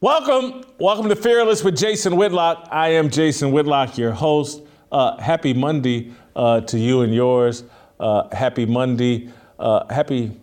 Welcome, welcome to Fearless with Jason Whitlock. I am Jason Whitlock, your host. Uh, happy Monday uh, to you and yours. Uh, happy Monday. Uh, happy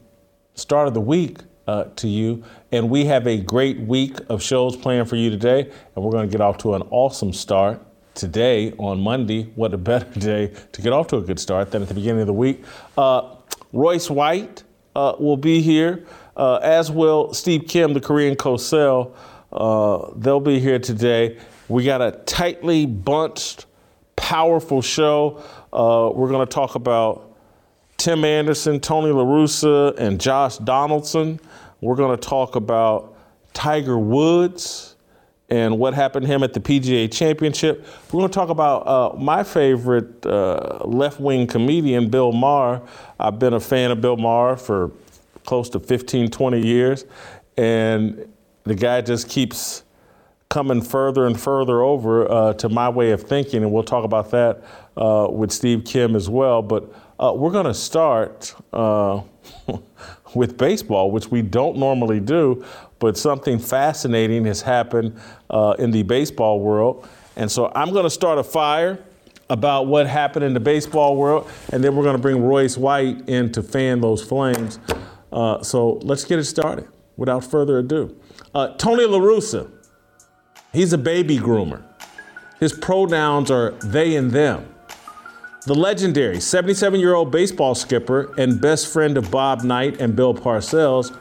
start of the week uh, to you. And we have a great week of shows planned for you today. And we're going to get off to an awesome start today on Monday. What a better day to get off to a good start than at the beginning of the week. Uh, Royce White will be here, as will Steve Kim, the Korean Cosell. Uh, they'll be here today. We got a tightly bunched, powerful show. Uh, we're going to talk about Tim Anderson, Tony La Russa, and Josh Donaldson. We're going to talk about Tiger Woods and what happened to him at the PGA Championship. We're going to talk about uh, my favorite uh, left wing comedian, Bill Maher. I've been a fan of Bill Maher for close to 15, 20 years. And the guy just keeps coming further and further over uh, to my way of thinking, and we'll talk about that uh, with Steve Kim as well. But uh, we're going to start uh, with baseball, which we don't normally do, but something fascinating has happened uh, in the baseball world. And so I'm going to start a fire about what happened in the baseball world, and then we're going to bring Royce White in to fan those flames. Uh, so let's get it started without further ado. Uh, Tony La Russa, he's a baby groomer. His pronouns are they and them. The legendary 77 year old baseball skipper and best friend of Bob Knight and Bill Parcells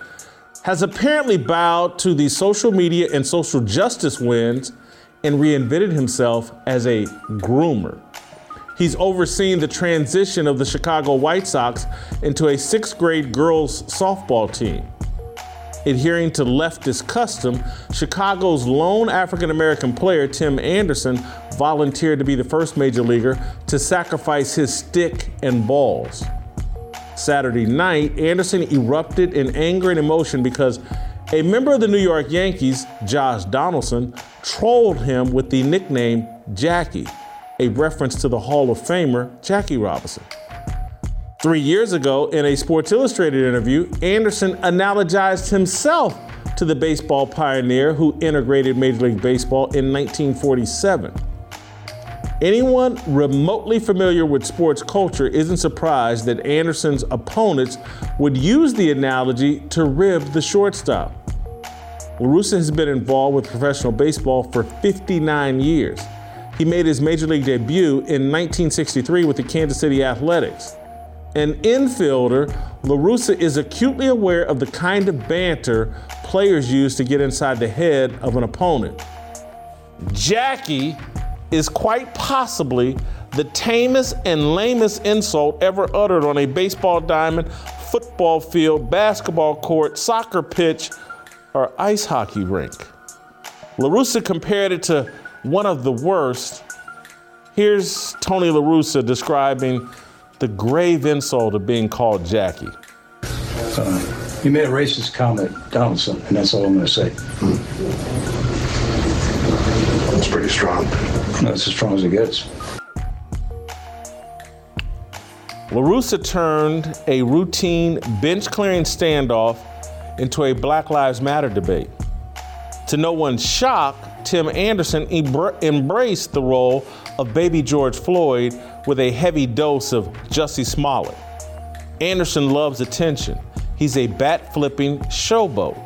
has apparently bowed to the social media and social justice winds and reinvented himself as a groomer. He's overseen the transition of the Chicago White Sox into a sixth grade girls softball team. Adhering to leftist custom, Chicago's lone African American player, Tim Anderson, volunteered to be the first major leaguer to sacrifice his stick and balls. Saturday night, Anderson erupted in anger and emotion because a member of the New York Yankees, Josh Donaldson, trolled him with the nickname Jackie, a reference to the Hall of Famer Jackie Robinson. Three years ago, in a Sports Illustrated interview, Anderson analogized himself to the baseball pioneer who integrated Major League Baseball in 1947. Anyone remotely familiar with sports culture isn't surprised that Anderson's opponents would use the analogy to rib the shortstop. La Russa has been involved with professional baseball for 59 years. He made his major league debut in 1963 with the Kansas City Athletics. An infielder, La Russa is acutely aware of the kind of banter players use to get inside the head of an opponent. Jackie is quite possibly the tamest and lamest insult ever uttered on a baseball diamond, football field, basketball court, soccer pitch, or ice hockey rink. La Russa compared it to one of the worst. Here's Tony La Russa describing the grave insult of being called Jackie. Uh, you made a racist comment, Donaldson, and that's all I'm going to say. That's pretty strong. That's as strong as it gets. La Russa turned a routine bench clearing standoff into a Black Lives Matter debate. To no one's shock, Tim Anderson embr- embraced the role of baby George Floyd with a heavy dose of Jussie Smollett. Anderson loves attention. He's a bat flipping showboat.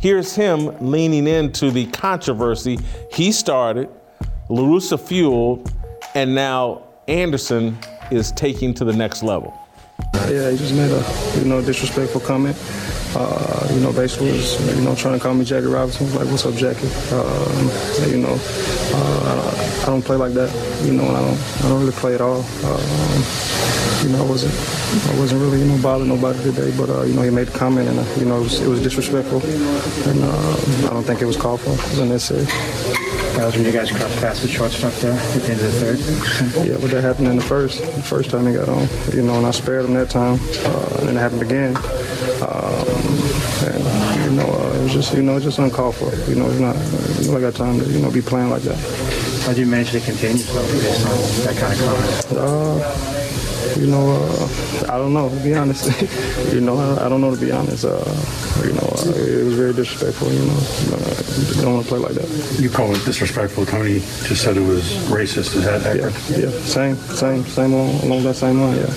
Here's him leaning into the controversy he started, La Russa fueled, and now Anderson is taking to the next level. Yeah, he just made a you know disrespectful comment. Uh, you know, basically was, you know, trying to call me Jackie Robinson. Like, what's up, Jackie? Um, you know, uh, I, don't, play like that. You know, I don't, I don't really play at all. Um, you know, I wasn't, I wasn't really, you know, bothering nobody today. But uh, you know, he made a comment, and uh, you know, it was, it was disrespectful, and uh, I don't think it was called for. It was unnecessary. That was when you guys crossed paths with shortstop there at the end of the third. Yeah, but that happened in the first, the first time he got on. You know, and I spared him that time, uh, and then it happened again. Um, and, you know, uh, it was just, you know, just uncalled for. You know, it's not, you know, I got time to, you know, be playing like that. How did you manage to contain yourself based on that kind of comment? Uh, you know, uh, I don't know, to be honest. you know, I, I, don't know, to be honest. Uh, you know, uh, it was very disrespectful, you know. Uh, don't want to play like that. You call it disrespectful. Tony just said it was racist. Is that accurate? Yeah, yeah. same, same, same along, along that same line, yeah.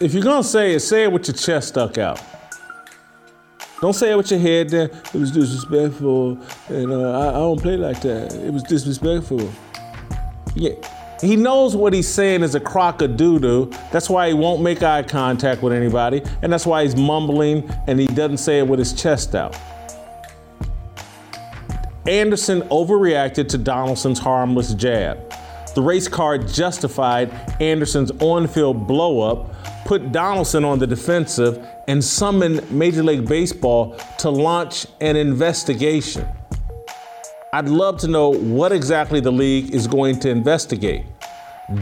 If you're going to say it, say it with your chest stuck out. Don't say it with your head down. It was disrespectful, and uh, I, I don't play like that. It was disrespectful. Yeah. He knows what he's saying is a crock of doo doo. That's why he won't make eye contact with anybody, and that's why he's mumbling and he doesn't say it with his chest out. Anderson overreacted to Donaldson's harmless jab. The race car justified Anderson's on field blowup, put Donaldson on the defensive, and summoned Major League Baseball to launch an investigation. I'd love to know what exactly the league is going to investigate.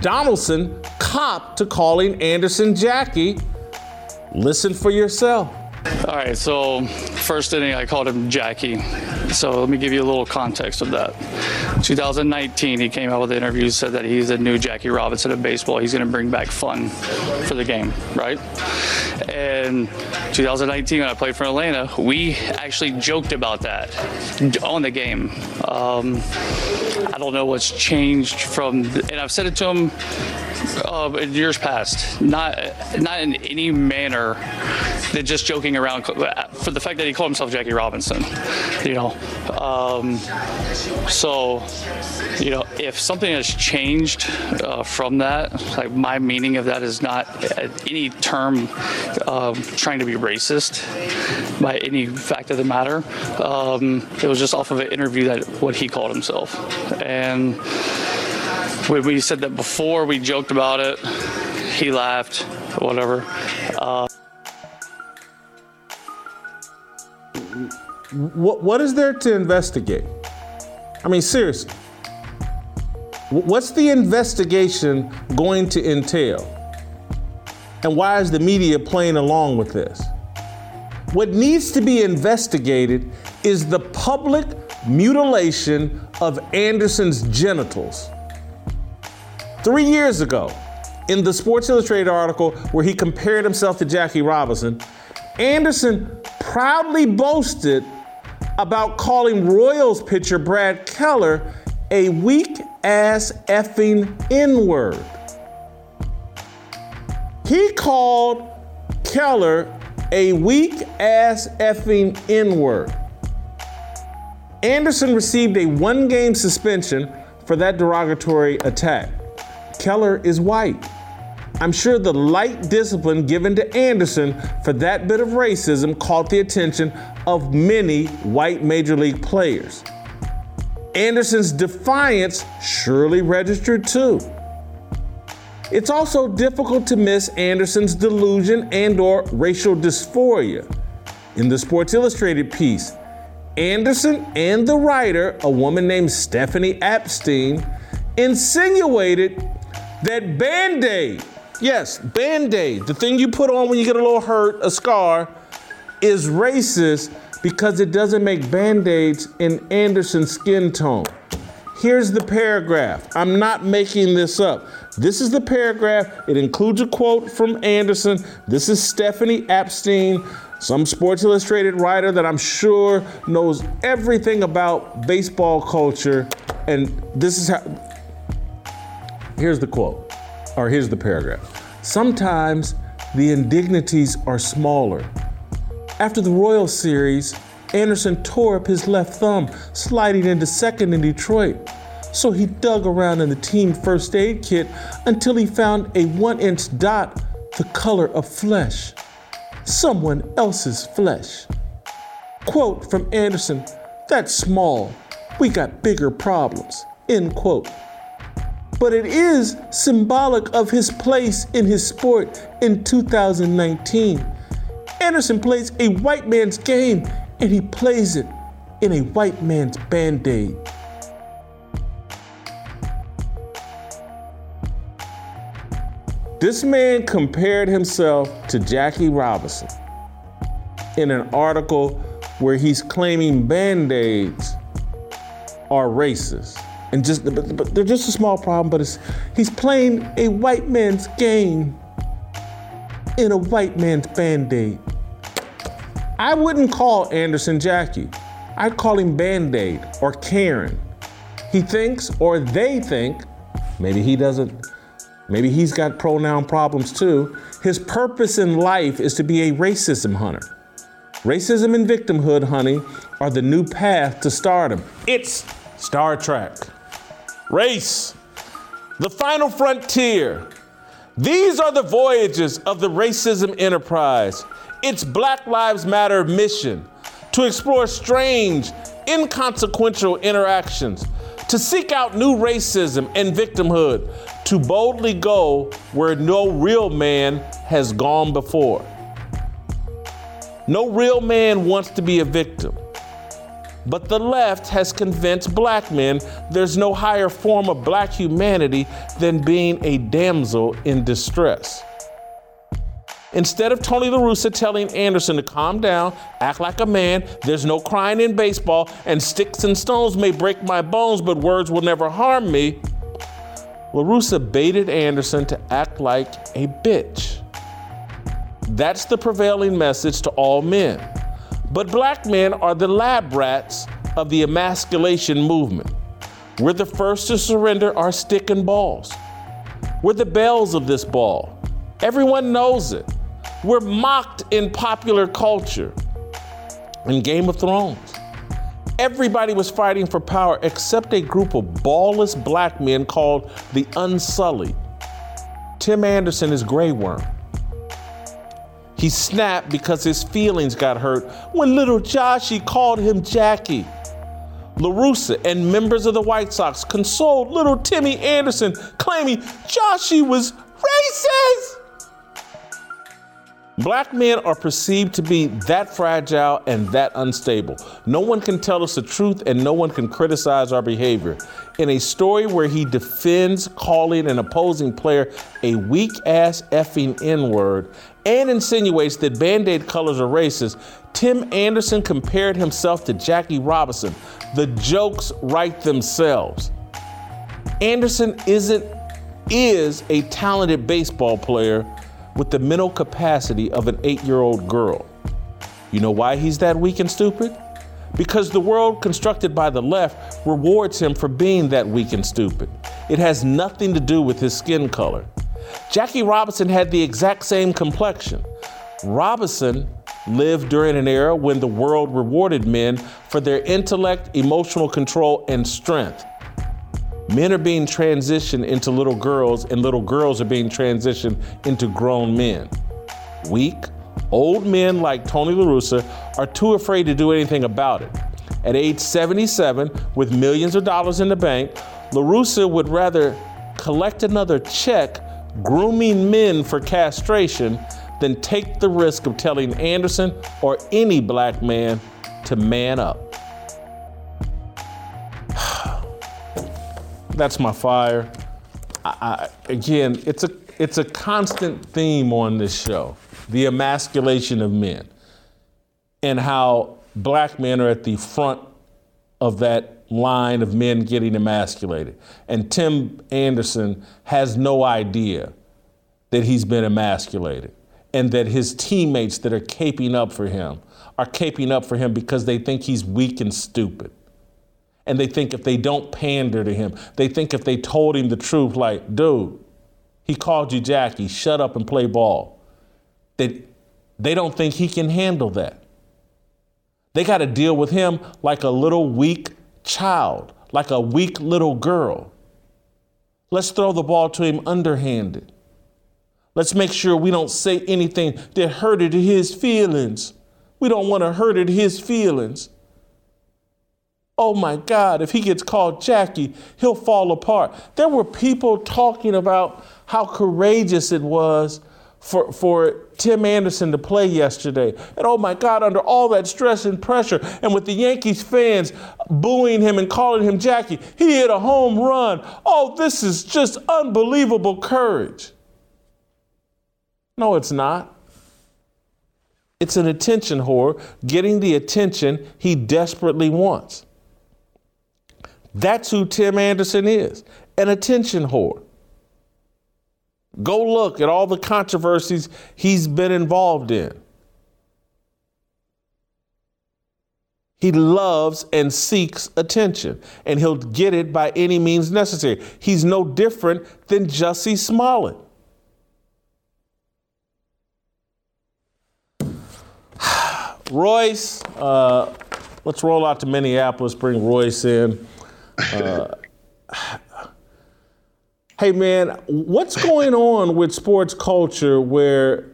Donaldson copped to calling Anderson Jackie. Listen for yourself. All right, so first inning I called him Jackie. So let me give you a little context of that. 2019, he came out with an interview, said that he's the new Jackie Robinson of baseball. He's going to bring back fun for the game, right? And 2019, when I played for Atlanta, we actually joked about that on the game. Um, I don't know what's changed from, and I've said it to him uh, in years past, not not in any manner than just joking around for the fact that he called himself Jackie Robinson, you know. Um, so, you know, if something has changed uh, from that, like my meaning of that is not any term uh, trying to be racist by any fact of the matter. Um, it was just off of an interview that what he called himself, and we, we said that before we joked about it. He laughed, whatever. Uh, what, what is there to investigate? I mean, seriously. What's the investigation going to entail? And why is the media playing along with this? What needs to be investigated is the public mutilation of Anderson's genitals. Three years ago, in the Sports Illustrated article where he compared himself to Jackie Robinson, Anderson proudly boasted about calling Royals pitcher Brad Keller a weak ass effing N word. He called Keller a weak ass effing N word. Anderson received a one game suspension for that derogatory attack. Keller is white. I'm sure the light discipline given to Anderson for that bit of racism caught the attention of many white major league players. Anderson's defiance surely registered too. It's also difficult to miss Anderson's delusion and or racial dysphoria. In the Sports Illustrated piece, Anderson and the writer, a woman named Stephanie Epstein, insinuated that band aid, yes, band aid, the thing you put on when you get a little hurt, a scar, is racist because it doesn't make band aids in Anderson's skin tone. Here's the paragraph. I'm not making this up. This is the paragraph. It includes a quote from Anderson. This is Stephanie Epstein, some Sports Illustrated writer that I'm sure knows everything about baseball culture. And this is how Here's the quote, or here's the paragraph. Sometimes the indignities are smaller. After the Royal Series, Anderson tore up his left thumb, sliding into second in Detroit. So he dug around in the team first aid kit until he found a one inch dot the color of flesh, someone else's flesh. Quote from Anderson, that's small. We got bigger problems. End quote. But it is symbolic of his place in his sport in 2019. Anderson plays a white man's game and he plays it in a white man's band aid. This man compared himself to Jackie Robinson in an article where he's claiming band aids are racist. And just but they're just a small problem, but it's he's playing a white man's game in a white man's band-aid. I wouldn't call Anderson Jackie. I'd call him Band-Aid or Karen. He thinks or they think, maybe he doesn't Maybe he's got pronoun problems too. His purpose in life is to be a racism hunter. Racism and victimhood honey, are the new path to stardom. It's Star Trek. Race, the final frontier. These are the voyages of the racism enterprise. Its Black Lives Matter mission to explore strange, inconsequential interactions, to seek out new racism and victimhood, to boldly go where no real man has gone before. No real man wants to be a victim. But the left has convinced black men there's no higher form of black humanity than being a damsel in distress. Instead of Tony La Russa telling Anderson to calm down, act like a man, there's no crying in baseball, and sticks and stones may break my bones, but words will never harm me, La Russa baited Anderson to act like a bitch. That's the prevailing message to all men. But black men are the lab rats of the emasculation movement. We're the first to surrender our stick and balls. We're the belles of this ball. Everyone knows it. We're mocked in popular culture. In Game of Thrones, everybody was fighting for power except a group of ballless black men called the Unsullied. Tim Anderson is Grey Worm. He snapped because his feelings got hurt when little Joshy called him Jackie. La Russa and members of the White Sox consoled little Timmy Anderson, claiming Joshy was racist. Black men are perceived to be that fragile and that unstable. No one can tell us the truth and no one can criticize our behavior. In a story where he defends calling an opposing player a weak ass effing N word and insinuates that band aid colors are racist, Tim Anderson compared himself to Jackie Robinson. The jokes write themselves. Anderson isn't is a talented baseball player with the mental capacity of an eight year old girl. You know why he's that weak and stupid? Because the world constructed by the left rewards him for being that weak and stupid. It has nothing to do with his skin color. Jackie Robinson had the exact same complexion. Robinson lived during an era when the world rewarded men for their intellect, emotional control, and strength. Men are being transitioned into little girls, and little girls are being transitioned into grown men. Weak, old men like Tony La Russa are too afraid to do anything about it. At age 77, with millions of dollars in the bank, La Russa would rather collect another check grooming men for castration than take the risk of telling Anderson or any black man to man up. that's my fire. I, I, again, it's a it's a constant theme on this show: the emasculation of men, and how black men are at the front of that line of men getting emasculated. And Tim Anderson has no idea that he's been emasculated, and that his teammates that are caping up for him are caping up for him because they think he's weak and stupid. And they think if they don't pander to him, they think if they told him the truth, like, dude, he called you Jackie, shut up and play ball, that they don't think he can handle that. They got to deal with him like a little weak child, like a weak little girl. Let's throw the ball to him underhanded. Let's make sure we don't say anything that hurted his feelings. We don't want to hurt his feelings. Oh my God, if he gets called Jackie, he'll fall apart. There were people talking about how courageous it was for, for Tim Anderson to play yesterday. And oh my God, under all that stress and pressure, and with the Yankees fans booing him and calling him Jackie, he hit a home run. Oh, this is just unbelievable courage. No, it's not. It's an attention whore getting the attention he desperately wants. That's who Tim Anderson is an attention whore. Go look at all the controversies he's been involved in. He loves and seeks attention, and he'll get it by any means necessary. He's no different than Jussie Smollett. Royce, uh, let's roll out to Minneapolis, bring Royce in. Uh, hey man, what's going on with sports culture where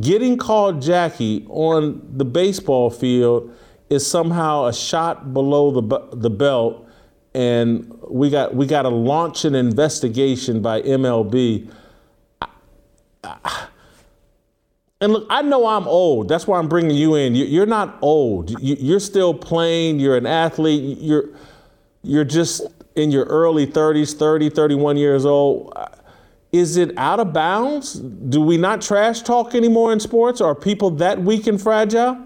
getting called Jackie on the baseball field is somehow a shot below the the belt, and we got we got to launch an investigation by MLB. and look, I know I'm old. That's why I'm bringing you in. You're not old. You're still playing. You're an athlete. You're you're just in your early 30s, 30, 31 years old. Is it out of bounds? Do we not trash talk anymore in sports? Are people that weak and fragile?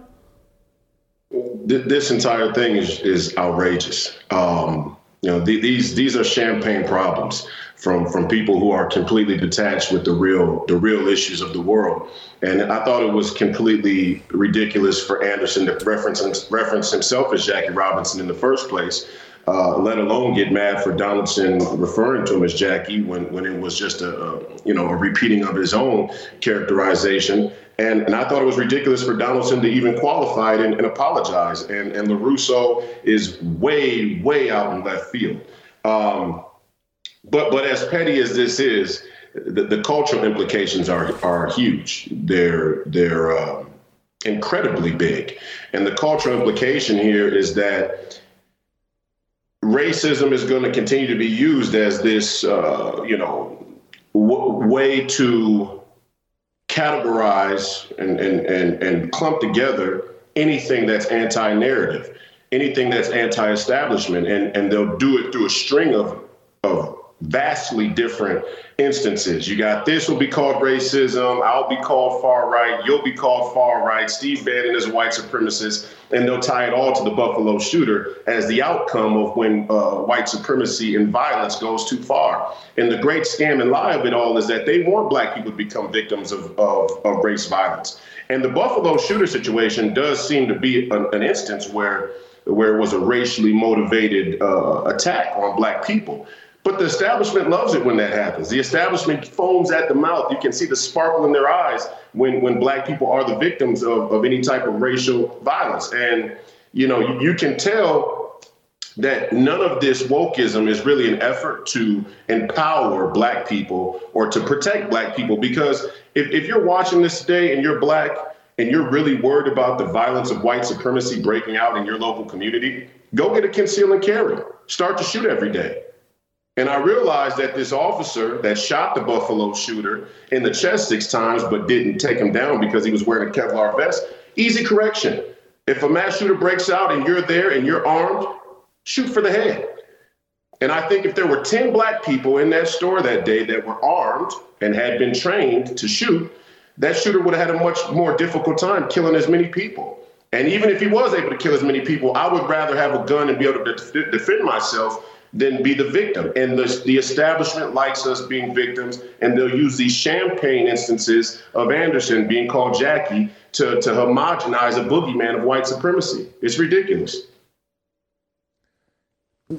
This entire thing is, is outrageous. Um, you know, these these are champagne problems from from people who are completely detached with the real the real issues of the world. And I thought it was completely ridiculous for Anderson to reference reference himself as Jackie Robinson in the first place uh, let alone get mad for Donaldson referring to him as Jackie when, when it was just a, a you know a repeating of his own characterization. And, and I thought it was ridiculous for Donaldson to even qualify it and, and apologize. And and La Russa is way way out in left field. Um, but but as petty as this is, the, the cultural implications are are huge. They're they're uh, incredibly big, and the cultural implication here is that racism is going to continue to be used as this, uh, you know, w- way to categorize and, and, and, and clump together anything that's anti-narrative, anything that's anti-establishment, and, and they'll do it through a string of, of vastly different instances. You got this will be called racism, I'll be called far right, you'll be called far right, Steve Bannon is a white supremacist, and they'll tie it all to the Buffalo shooter as the outcome of when uh, white supremacy and violence goes too far. And the great scam and lie of it all is that they want black people to become victims of, of, of race violence. And the Buffalo shooter situation does seem to be an, an instance where where it was a racially motivated uh, attack on black people. But the establishment loves it when that happens. The establishment foams at the mouth. You can see the sparkle in their eyes when, when black people are the victims of, of any type of racial violence. And, you know, you, you can tell that none of this wokeism is really an effort to empower black people or to protect black people. Because if, if you're watching this today and you're black and you're really worried about the violence of white supremacy breaking out in your local community, go get a conceal and carry. Start to shoot every day. And I realized that this officer that shot the Buffalo shooter in the chest six times but didn't take him down because he was wearing a Kevlar vest, easy correction. If a mass shooter breaks out and you're there and you're armed, shoot for the head. And I think if there were 10 black people in that store that day that were armed and had been trained to shoot, that shooter would have had a much more difficult time killing as many people. And even if he was able to kill as many people, I would rather have a gun and be able to defend myself than be the victim. And the, the establishment likes us being victims, and they'll use these champagne instances of Anderson being called Jackie to, to homogenize a boogeyman of white supremacy. It's ridiculous.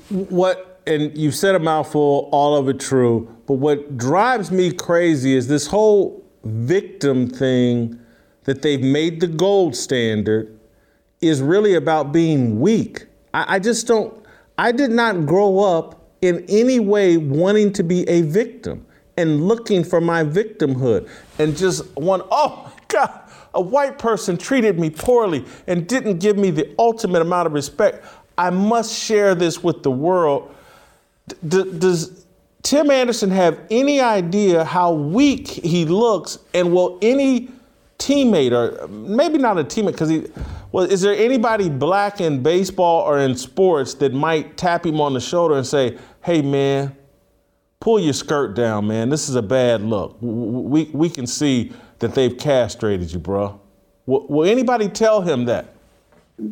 What, and you've said a mouthful, all of it true, but what drives me crazy is this whole victim thing that they've made the gold standard is really about being weak. I, I just don't I did not grow up in any way wanting to be a victim. and looking for my victimhood and just one, oh God, a white person treated me poorly and didn't give me the ultimate amount of respect. I must share this with the world. D- does Tim Anderson have any idea how weak he looks? And will any teammate, or maybe not a teammate, because he, well, is there anybody black in baseball or in sports that might tap him on the shoulder and say, hey, man, pull your skirt down, man. This is a bad look. We, we can see that they've castrated you, bro. Will, will anybody tell him that?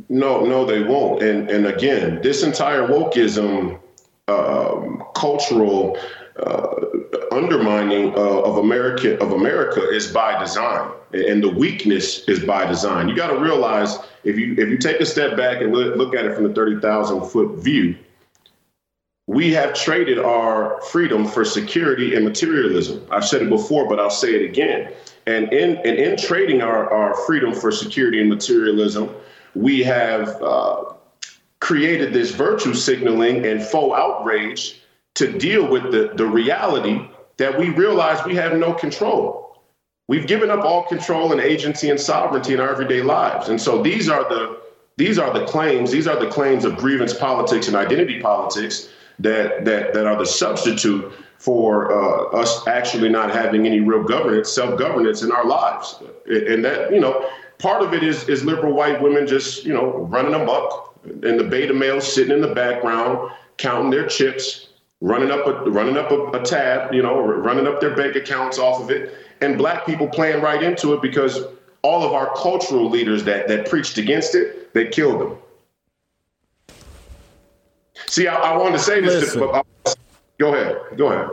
No, no, they won't. And and again, this entire wokeism, um, cultural uh, undermining uh, of America of America is by design, and the weakness is by design. You got to realize if you if you take a step back and look, at it from the thirty thousand foot view, we have traded our freedom for security and materialism. I've said it before, but I'll say it again. And in and in trading our, our freedom for security and materialism, we have uh, created this virtue signaling and faux outrage to deal with the, the reality that we realize we have no control. We've given up all control and agency and sovereignty in our everyday lives. And so these are the these are the claims, these are the claims of grievance politics and identity politics that that that are the substitute for uh, us actually not having any real governance, self-governance in our lives. And that, you know, part of it is is liberal white women just, you know, running amok and the beta males sitting in the background, counting their chips, running up a running up a, a tab, you know, running up their bank accounts off of it, and black people playing right into it because all of our cultural leaders that that preached against it, they killed them. See, I, I wanted to say this, to, but uh, Go ahead. Go ahead.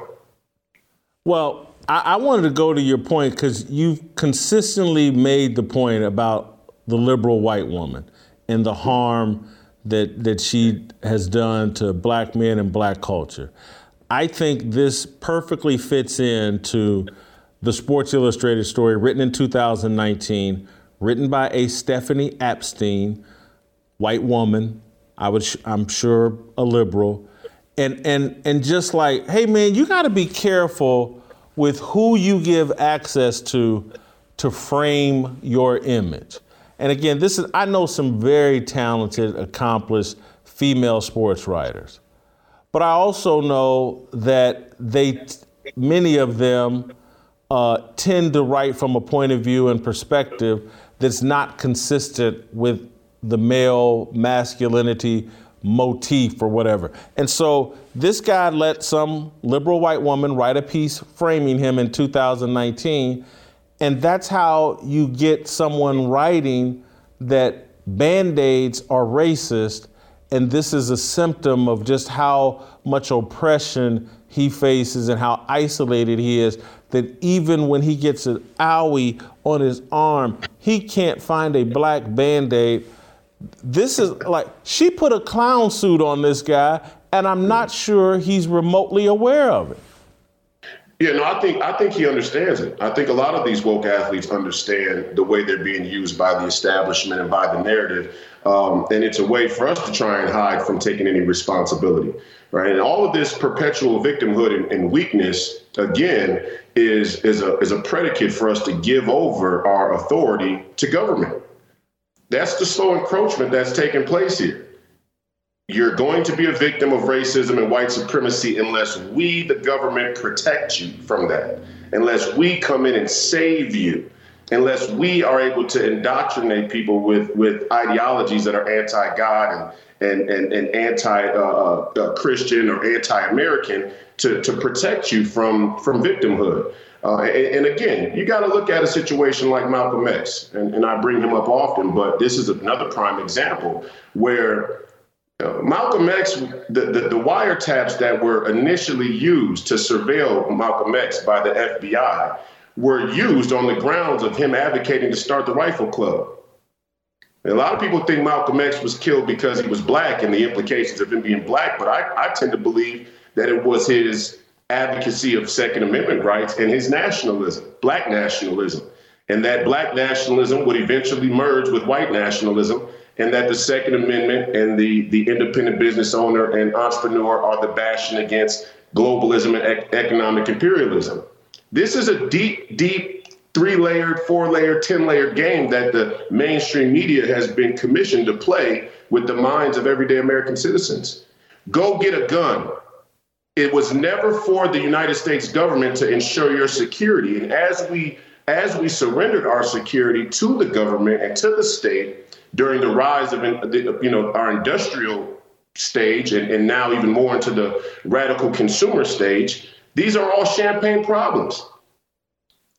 Well, I, I wanted to go to your point because you've consistently made the point about the liberal white woman and the harm that that she has done to black men and black culture. I think this perfectly fits into the Sports Illustrated story written in 2019, written by a Stephanie Epstein, white woman. I would, I'm sure, a liberal and and and just like, hey man, you got to be careful with who you give access to to frame your image. And again, this is I know some very talented, accomplished female sports writers. But I also know that they many of them uh, tend to write from a point of view and perspective that's not consistent with the male masculinity motif or whatever. And so this guy let some liberal white woman write a piece framing him in 2019. And that's how you get someone writing that band aids are racist. And this is a symptom of just how much oppression he faces and how isolated he is. That even when he gets an owie on his arm, he can't find a black band aid this is like she put a clown suit on this guy, and I'm not sure he's remotely aware of it. Yeah, no, I think I think he understands it. I think a lot of these woke athletes understand the way they're being used by the establishment and by the narrative, um, and it's a way for us to try and hide from taking any responsibility, right? And all of this perpetual victimhood and, and weakness, again, is is a is a predicate for us to give over our authority to government. That's the slow encroachment that's taking place here. You're going to be a victim of racism and white supremacy unless we, the government, protect you from that, unless we come in and save you, unless we are able to indoctrinate people with, with ideologies that are anti God and, and, and, and anti uh, uh, Christian or anti American to, to protect you from, from victimhood. Uh, and, and, again, you got to look at a situation like Malcolm X, and, and, I bring him up often, but this is another prime example where uh, Malcolm X, the, the, the, wiretaps that were initially used to surveil Malcolm X by the FBI were used on the grounds of him advocating to start the Rifle Club. And a lot of people think Malcolm X was killed because he was black and the implications of him being black, but I, I tend to believe that it was his advocacy of Second Amendment rights and his nationalism, black nationalism, and that black nationalism would eventually merge with white nationalism, and that the Second Amendment and the, the independent business owner and entrepreneur are the bastion against globalism and ec- economic imperialism. This is a deep, deep three layered, four layered, 10 layered game that the mainstream media has been commissioned to play with the minds of everyday American citizens. Go get a gun. It was never for the United States government to ensure your security. And as we as we surrendered our security to the government and to the state during the rise of you know our industrial stage and, and now even more into the radical consumer stage, these are all champagne problems.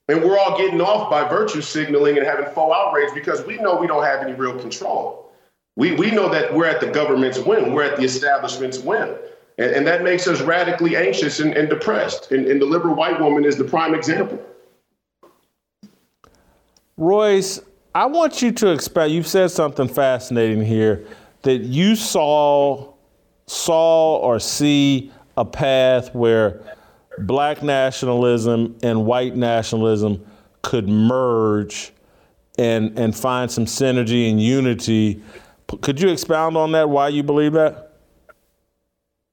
And we're all getting off by virtue signaling and having full outrage because we know we don't have any real control. We, we know that we're at the government's whim, we're at the establishment's whim. And, and that makes us radically anxious and, and depressed. And, and the liberal white woman is the prime example. Royce, I want you to expand. You've said something fascinating here that you saw saw or see a path where black nationalism and white nationalism could merge and and find some synergy and unity. Could you expound on that? Why you believe that?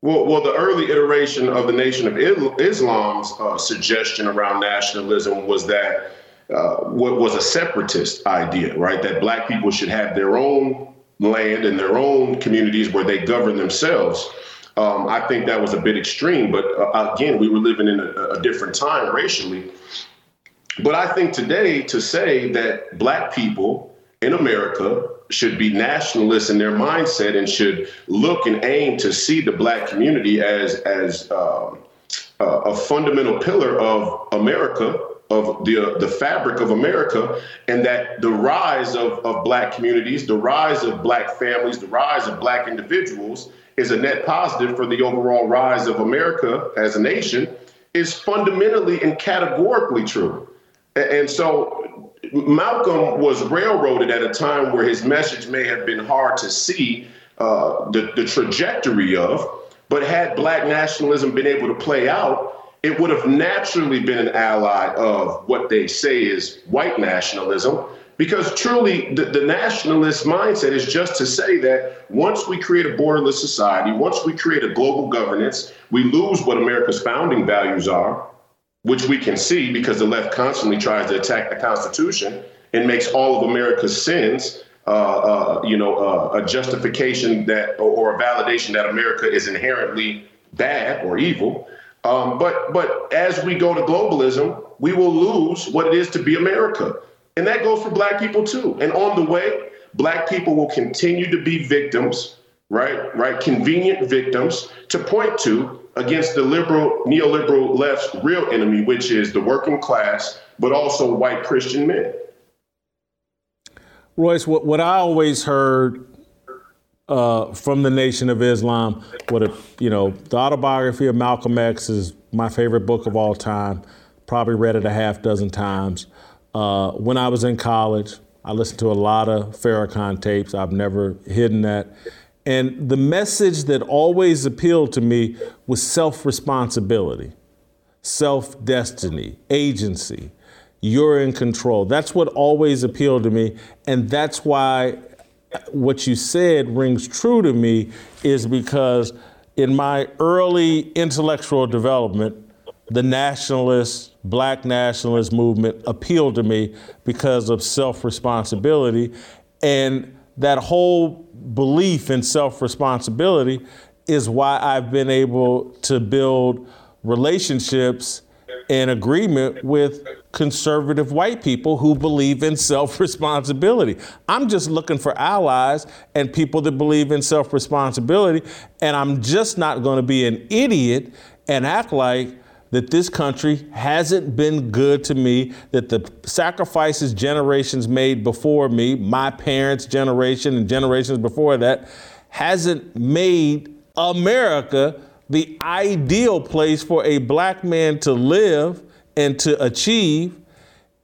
Well, well, the early iteration of the Nation of Islam's uh, suggestion around nationalism was that uh, what was a separatist idea, right? That black people should have their own land and their own communities where they govern themselves. Um, I think that was a bit extreme, but uh, again, we were living in a, a different time racially. But I think today to say that black people in America should be nationalists in their mindset and should look and aim to see the black community as as um, uh, a fundamental pillar of America of the uh, the fabric of America, and that the rise of, of black communities, the rise of black families, the rise of black individuals is a net positive for the overall rise of America as a nation, is fundamentally and categorically true. And so Malcolm was railroaded at a time where his message may have been hard to see uh, the, the trajectory of, but had black nationalism been able to play out, it would have naturally been an ally of what they say is white nationalism. Because truly, the, the, nationalist mindset is just to say that once we create a borderless society, once we create a global governance, we lose what America's founding values are, which we can see because the left constantly tries to attack the Constitution and makes all of America's sins, uh, uh, you know, uh, a justification that or, or a validation that America is inherently bad or evil. Um, but but as we go to globalism, we will lose what it is to be America, and that goes for Black people too. And on the way, Black people will continue to be victims, right? Right, convenient victims to point to against the liberal neoliberal left's real enemy, which is the working class, but also white Christian men. Royce, what, what I always heard uh, from the Nation of Islam. What a, you know, the autobiography of Malcolm X is my favorite book of all time. Probably read it a half dozen times. Uh, when I was in college, I listened to a lot of Farrakhan tapes. I've never hidden that. And the message that always appealed to me was self responsibility, self destiny, agency. You're in control. That's what always appealed to me. And that's why what you said rings true to me is because in my early intellectual development, the nationalist, black nationalist movement appealed to me because of self responsibility. And that whole belief in self responsibility is why I've been able to build relationships in agreement with conservative white people who believe in self responsibility. I'm just looking for allies and people that believe in self responsibility. And I'm just not going to be an idiot and act like that this country hasn't been good to me, that the sacrifices generations made before me, my parents' generation and generations before that, hasn't made America the ideal place for a black man to live and to achieve.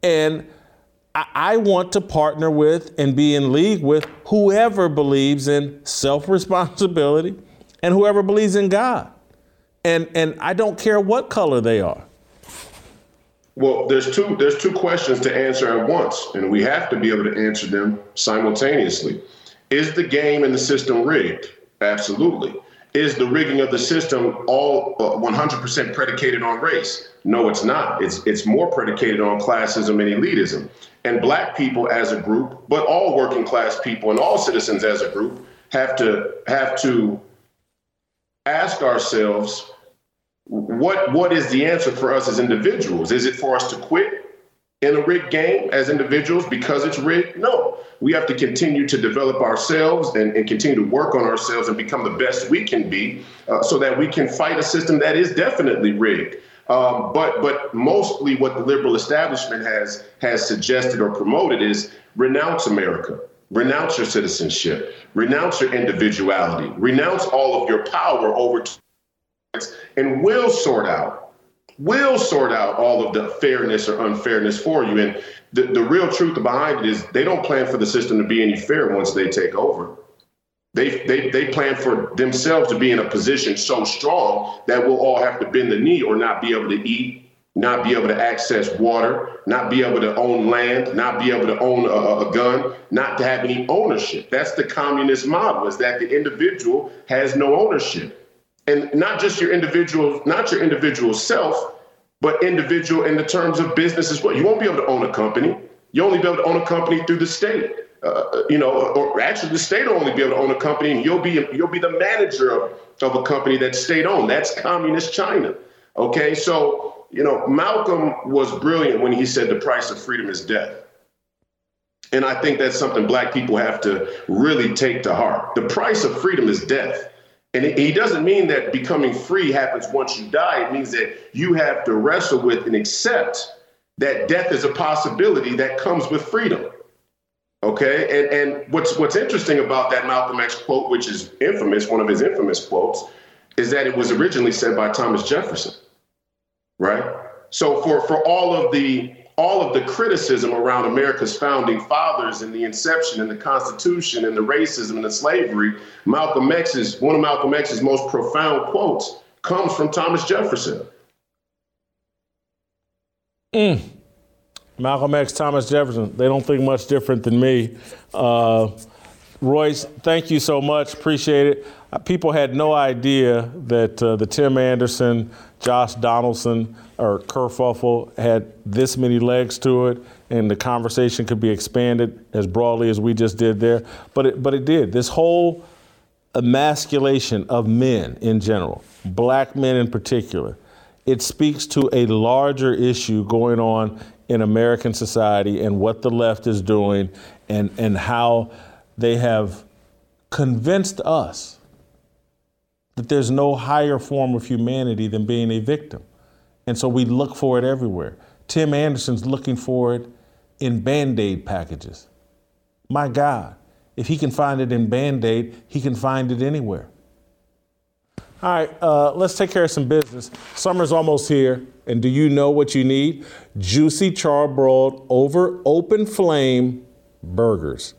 And I, want to partner with and be in league with whoever believes in self responsibility and whoever believes in God. And, and I don't care what color they are. Well, there's two there's two questions to answer at once, and we have to be able to answer them simultaneously. Is the game and the system rigged? Absolutely. Is the rigging of the system all uh, 100% predicated on race? No, it's not. It's it's more predicated on classism and elitism. And black people as a group, but all working class people and all citizens as a group have to have to ask ourselves what what is the answer for us as individuals? Is it for us to quit in a rigged game as individuals because it's rigged? No. We have to continue to develop ourselves and, and continue to work on ourselves and become the best we can be uh, so that we can fight a system that is definitely rigged. Um, but but mostly what the liberal establishment has has suggested or promoted is renounce America, renounce your citizenship, renounce your individuality, renounce all of your power over, and we'll sort out will sort out all of the fairness or unfairness for you. And the, the real truth behind it is they don't plan for the system to be any fair once they take over. They, they, they plan for themselves to be in a position so strong that we'll all have to bend the knee or not be able to eat, not be able to access water, not be able to own land, not be able to own a, a gun, not to have any ownership. That's the communist model, is that the individual has no ownership and not just your individual, not your individual self, but individual in the terms of business as well. You won't be able to own a company. You only be able to own a company through the state. Uh, you know, or actually, the state will only be able to own a company, and you'll be you'll be the manager of, of a company that's state owned. That's communist China. Okay, so you know, Malcolm was brilliant when he said the price of freedom is death. And I think that's something black people have to really take to heart. The price of freedom is death. And he doesn't mean that becoming free happens once you die. It means that you have to wrestle with and accept that death is a possibility that comes with freedom. Okay, and and what's what's interesting about that Malcolm X quote, which is infamous, one of his infamous quotes, is that it was originally said by Thomas Jefferson, right? So for for all of the all of the criticism around America's founding fathers and the inception and the Constitution and the racism and the slavery, Malcolm X's one of Malcolm X's most profound quotes comes from Thomas Jefferson. Mm. Malcolm X, Thomas Jefferson, they don't think much different than me. Uh, Royce, thank you so much. Appreciate it. Uh, people had no idea that uh, the Tim Anderson, Josh Donaldson, or kerfuffle had this many legs to it, and the conversation could be expanded as broadly as we just did there. But it, but it did. This whole emasculation of men in general, black men in particular, it speaks to a larger issue going on in American society and what the left is doing and, and how they have convinced us that there's no higher form of humanity than being a victim. And so we look for it everywhere. Tim Anderson's looking for it in Band Aid packages. My God, if he can find it in Band Aid, he can find it anywhere. All right, uh, let's take care of some business. Summer's almost here, and do you know what you need? Juicy charbroiled over open flame burgers.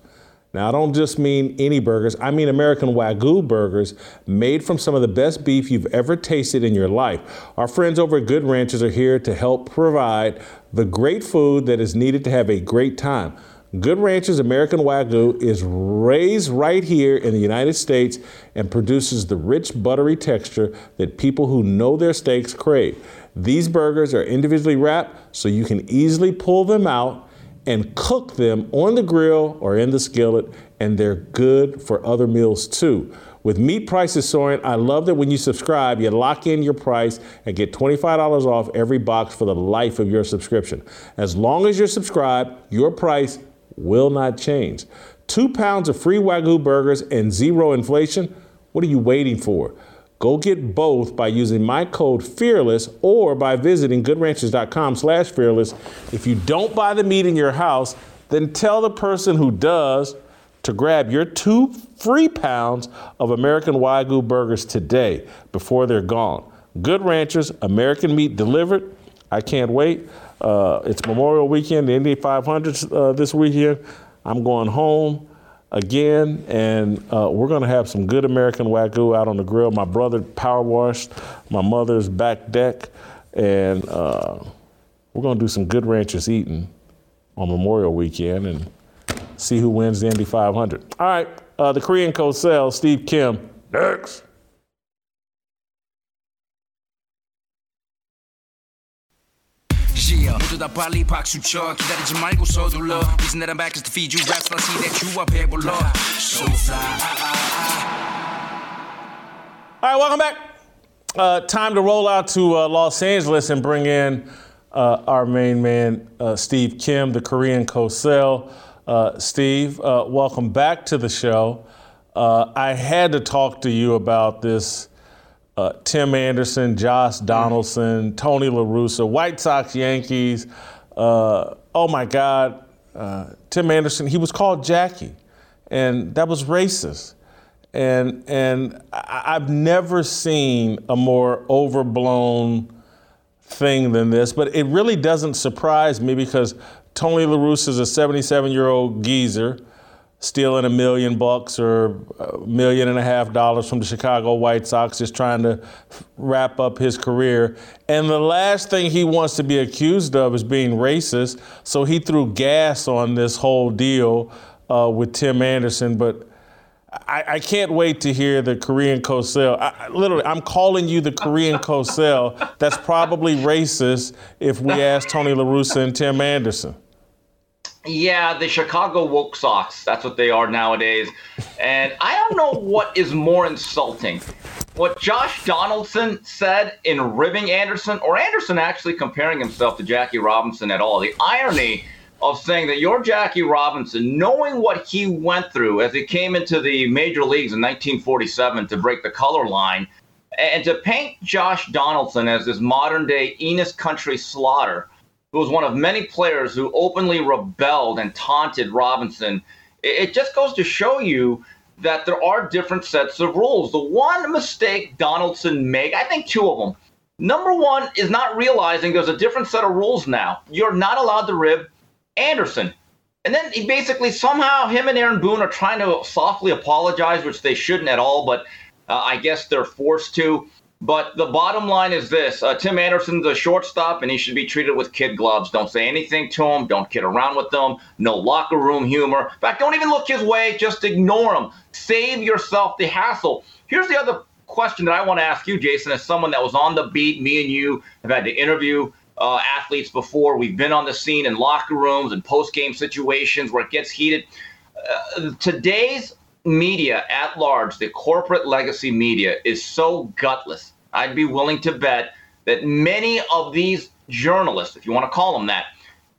Now, I don't just mean any burgers, I mean American Wagyu burgers made from some of the best beef you've ever tasted in your life. Our friends over at Good Ranchers are here to help provide the great food that is needed to have a great time. Good Ranchers American Wagyu is raised right here in the United States and produces the rich, buttery texture that people who know their steaks crave. These burgers are individually wrapped so you can easily pull them out and cook them on the grill or in the skillet, and they're good for other meals too. With meat prices soaring, I love that when you subscribe, you lock in your price and get $25 off every box for the life of your subscription. As long as you're subscribed, your price will not change. Two pounds of free Wagyu burgers and zero inflation? What are you waiting for? Go get both by using my code FEARLESS or by visiting goodranchers.com slash fearless. If you don't buy the meat in your house, then tell the person who does to grab your two free pounds of American Wagyu burgers today before they're gone. Good Ranchers, American meat delivered. I can't wait. Uh, it's Memorial Weekend, the Indy 500 uh, this weekend. I'm going home again, and uh, we're going to have some good American Wagyu out on the grill. My brother power washed my mother's back deck, and uh, we're going to do some good ranchers eating on Memorial Weekend and see who wins the Indy 500. All right, uh, the Korean Cosell. Steve Kim, next. 나 빨리 박수 쳐 기다리지 말고 서둘러 reason that I'm back is to feed you raps I see that you are 배불러 so fly All right, welcome back. Uh, time to roll out to uh, Los Angeles and bring in uh, our main man, uh, Steve Kim, the Korean Cosell. Uh, Steve, uh, welcome back to the show. I had to talk to you about this uh, Tim Anderson, Josh Donaldson, Tony La Russa, White Sox, Yankees. Uh, oh my God, uh, Tim Anderson, he was called Jackie, and that was racist and and I, have never seen a more overblown thing than this. But it really doesn't surprise me because Tony La Russa is a 77 year old geezer stealing a million bucks or a million and a half dollars from the Chicago White Sox, just trying to wrap up his career. And the last thing he wants to be accused of is being racist. So he threw gas on this whole deal uh, with Tim Anderson. But I, I, can't wait to hear the Korean Cosell. I, literally, I'm calling you the Korean Cosell. That's probably racist if we ask Tony La Russa and Tim Anderson. Yeah, the Chicago woke Sox. That's what they are nowadays. And I don't know what is more insulting. What Josh Donaldson said in ribbing Anderson, or Anderson actually comparing himself to Jackie Robinson at all. The irony of saying that your Jackie Robinson, knowing what he went through as he came into the major leagues in 1947 to break the color line, and to paint Josh Donaldson as this modern day Enos Country Slaughter, who was one of many players who openly rebelled and taunted Robinson, it just goes to show you that there are different sets of rules. The one mistake Donaldson made, I think two of them. Number one is not realizing there's a different set of rules now. You're not allowed to rib Anderson. And then he basically somehow him and Aaron Boone are trying to softly apologize, which they shouldn't at all, but uh, I guess they're forced to. But the bottom line is this uh, Tim Anderson's a shortstop, and he should be treated with kid gloves. Don't say anything to him. Don't kid around with them. No locker room humor. In fact, don't even look his way. Just ignore him. Save yourself the hassle. Here's the other question that I want to ask you, Jason, as someone that was on the beat. Me and you have had to interview uh, athletes before. We've been on the scene in locker rooms and post game situations where it gets heated. Uh, today's media at large, the corporate legacy media, is so gutless. I'd be willing to bet that many of these journalists, if you want to call them that,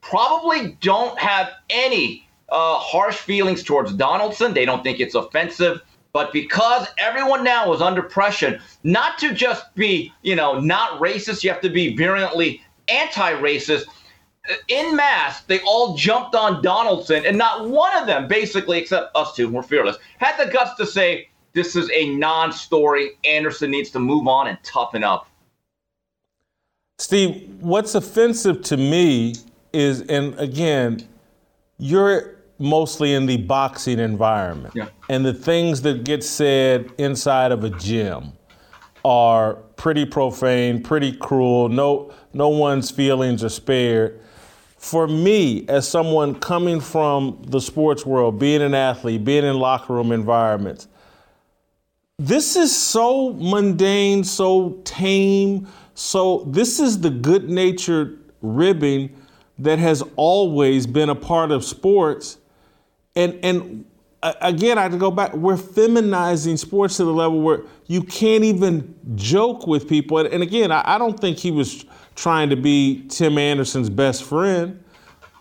probably don't have any uh, harsh feelings towards Donaldson. They don't think it's offensive. But because everyone now is under pressure, not to just be, you know, not racist, you have to be virulently anti-racist in mass, they all jumped on Donaldson, and not one of them, basically, except us two, we're fearless, had the guts to say, this is a non story. Anderson needs to move on and toughen up. Steve, what's offensive to me is, and again, you're mostly in the boxing environment, yeah. and the things that get said inside of a gym are pretty profane, pretty cruel. No, no one's feelings are spared. For me, as someone coming from the sports world, being an athlete, being in locker room environments, this is so mundane, so tame. So, this is the good natured ribbing that has always been a part of sports. And, and again, I have to go back. We're feminizing sports to the level where you can't even joke with people. And, again, I, I don't think he was trying to be Tim Anderson's best friend.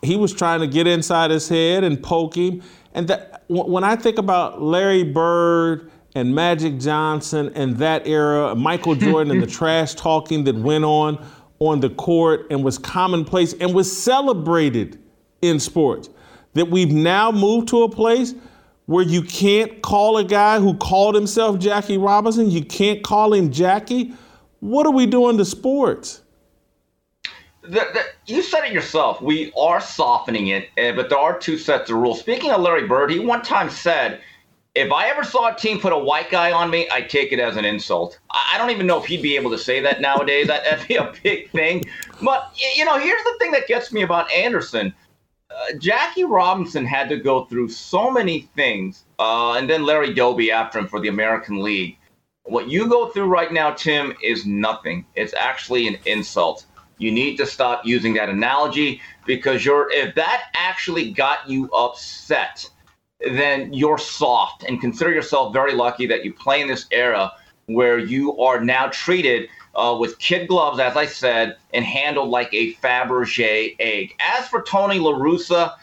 He was trying to get inside his head and poke him. And that, when I think about Larry Bird and Magic Johnson and that era, Michael Jordan and the trash talking that went on on the court and was commonplace and was celebrated in sports, that we've now moved to a place where you can't call a guy who called himself Jackie Robinson, you can't call him Jackie. What are we doing to sports? The, the, you said it yourself. We are softening it, uh, but there are two sets of rules. Speaking of Larry Bird, he one time said, if I ever saw a team put a white guy on me, I'd take it as an insult. I don't even know if he'd be able to say that nowadays. that, would be a big thing. But, you know, here's the thing that gets me about Anderson. Uh, Jackie Robinson had to go through so many things, uh, and then Larry Doby after him for the American League. What you go through right now, Tim, is nothing. It's actually an insult You need to stop using that analogy because you're if that actually got you upset, then you're soft and consider yourself very lucky that you play in this era where you are now treated uh, with kid gloves, as I said, and handled like a Fabergé egg. As for Tony La Russa,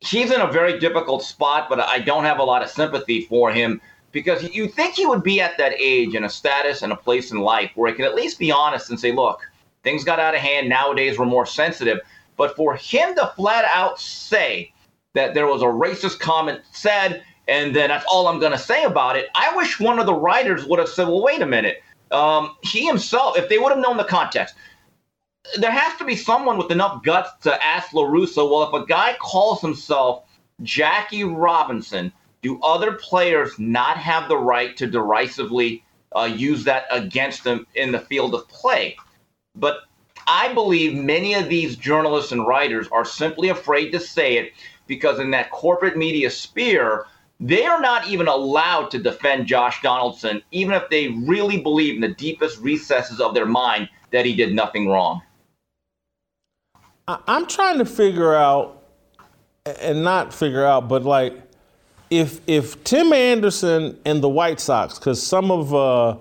he's in a very difficult spot, but I don't have a lot of sympathy for him because you think he would be at that age and a status and a place in life where he can at least be honest and say, look, things got out of hand. Nowadays, we're more sensitive. But for him to flat out say that there was a racist comment said, and then that's all I'm going to say about it, I wish one of the writers would have said, well, wait a minute. Um, he himself, if they would have known the context, there has to be someone with enough guts to ask La Russa, well, if a guy calls himself Jackie Robinson, do other players not have the right to derisively uh, use that against them in the field of play? But I believe many of these journalists and writers are simply afraid to say it because in that corporate media sphere, they are not even allowed to defend Josh Donaldson, even if they really believe in the deepest recesses of their mind that he did nothing wrong. I'm trying to figure out, and not figure out, but like, if if Tim Anderson and the White Sox, because some of uh,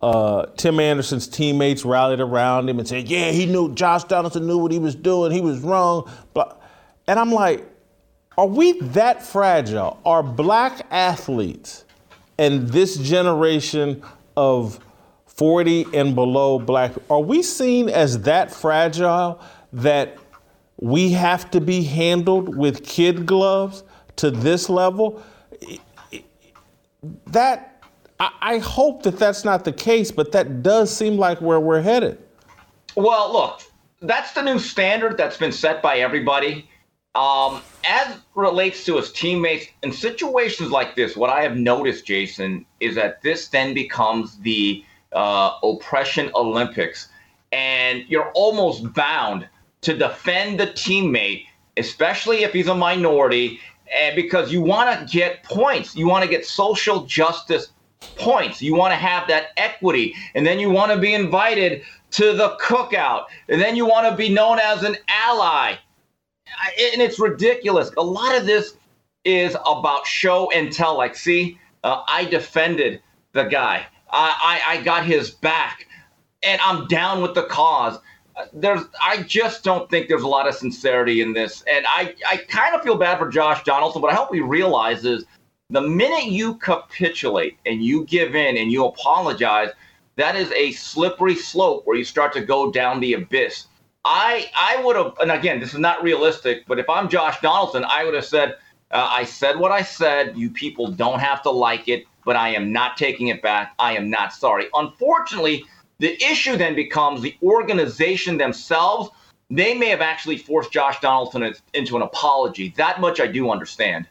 uh, Tim Anderson's teammates rallied around him and said, "Yeah, he knew Josh Donaldson knew what he was doing. He was wrong." But and I'm like, are we that fragile? Are black athletes and this generation of 40 and below black are we seen as that fragile that we have to be handled with kid gloves to this level? That I, hope that that's not the case, but that does seem like where we're headed. Well, look, that's the new standard that's been set by everybody. Um, as relates to his teammates, in situations like this, what I have noticed, Jason, is that this then becomes the uh, oppression Olympics, and you're almost bound to defend the teammate, especially if he's a minority, and because you want to get points, you want to get social justice points. You want to have that equity. And then you want to be invited to the cookout. And then you want to be known as an ally. And it's ridiculous. A lot of this is about show and tell. Like, see, uh, I defended the guy, I, I, I got his back, and I'm down with the cause. There's, I just don't think there's a lot of sincerity in this, and I, I kind of feel bad for Josh Donaldson. But I hope he realizes the minute you capitulate and you give in and you apologize, that is a slippery slope where you start to go down the abyss. I I would have, and again, this is not realistic, but if I'm Josh Donaldson, I would have said, uh, I said what I said. You people don't have to like it, but I am not taking it back. I am not sorry. Unfortunately, the issue then becomes the organization themselves. They may have actually forced Josh Donaldson into an apology. That much I do understand.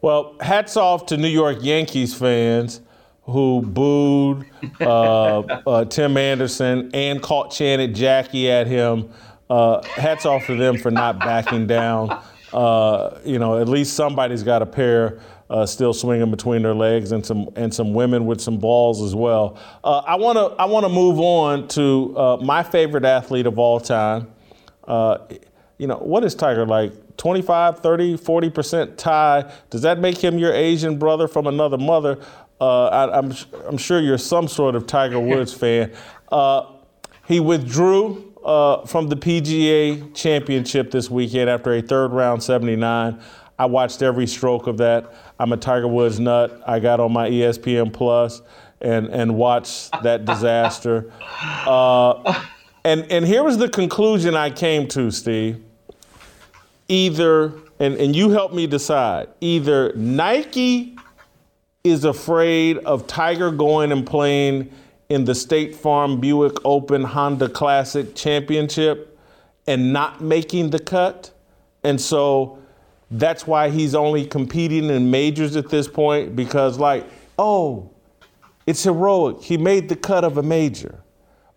Well, hats off to New York Yankees fans who booed uh, uh, Tim Anderson and caught chanted Jackie at him. Uh, hats off to them for not backing down. Uh, you know, at least somebody's got a pair uh, still swinging between their legs, and some and some women with some balls as well. Uh, I want to I want to move on to my favorite athlete of all time. you know, what is Tiger like? 25, 30, 40% tie. Does that make him your Asian brother from another mother? Uh, I, am I'm, I'm sure you're some sort of Tiger Woods fan. Uh, he withdrew uh, from the PGA Championship this weekend after a third round 79. I watched every stroke of that. I'm a Tiger Woods nut. I got on my ESPN Plus and and watched that disaster. Uh, and and here was the conclusion I came to, Steve either, and, and you help me decide, either Nike is afraid of Tiger going and playing in the State Farm Buick Open Honda Classic Championship and not making the cut. And so that's why he's only competing in majors at this point because, like, oh, it's heroic. He made the cut of a major.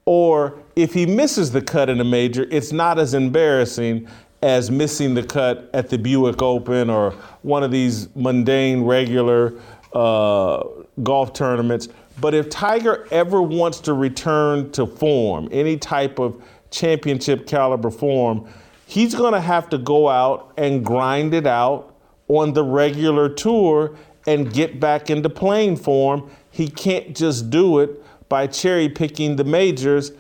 Or if he misses the cut in a major, it's not as embarrassing as missing the cut at the Buick Open or one of these mundane, regular uh, golf tournaments. But if Tiger ever wants to return to form, any type of championship caliber form, he's going to have to go out and grind it out on the regular tour and get back into playing form. He can't just do it by cherry picking the majors.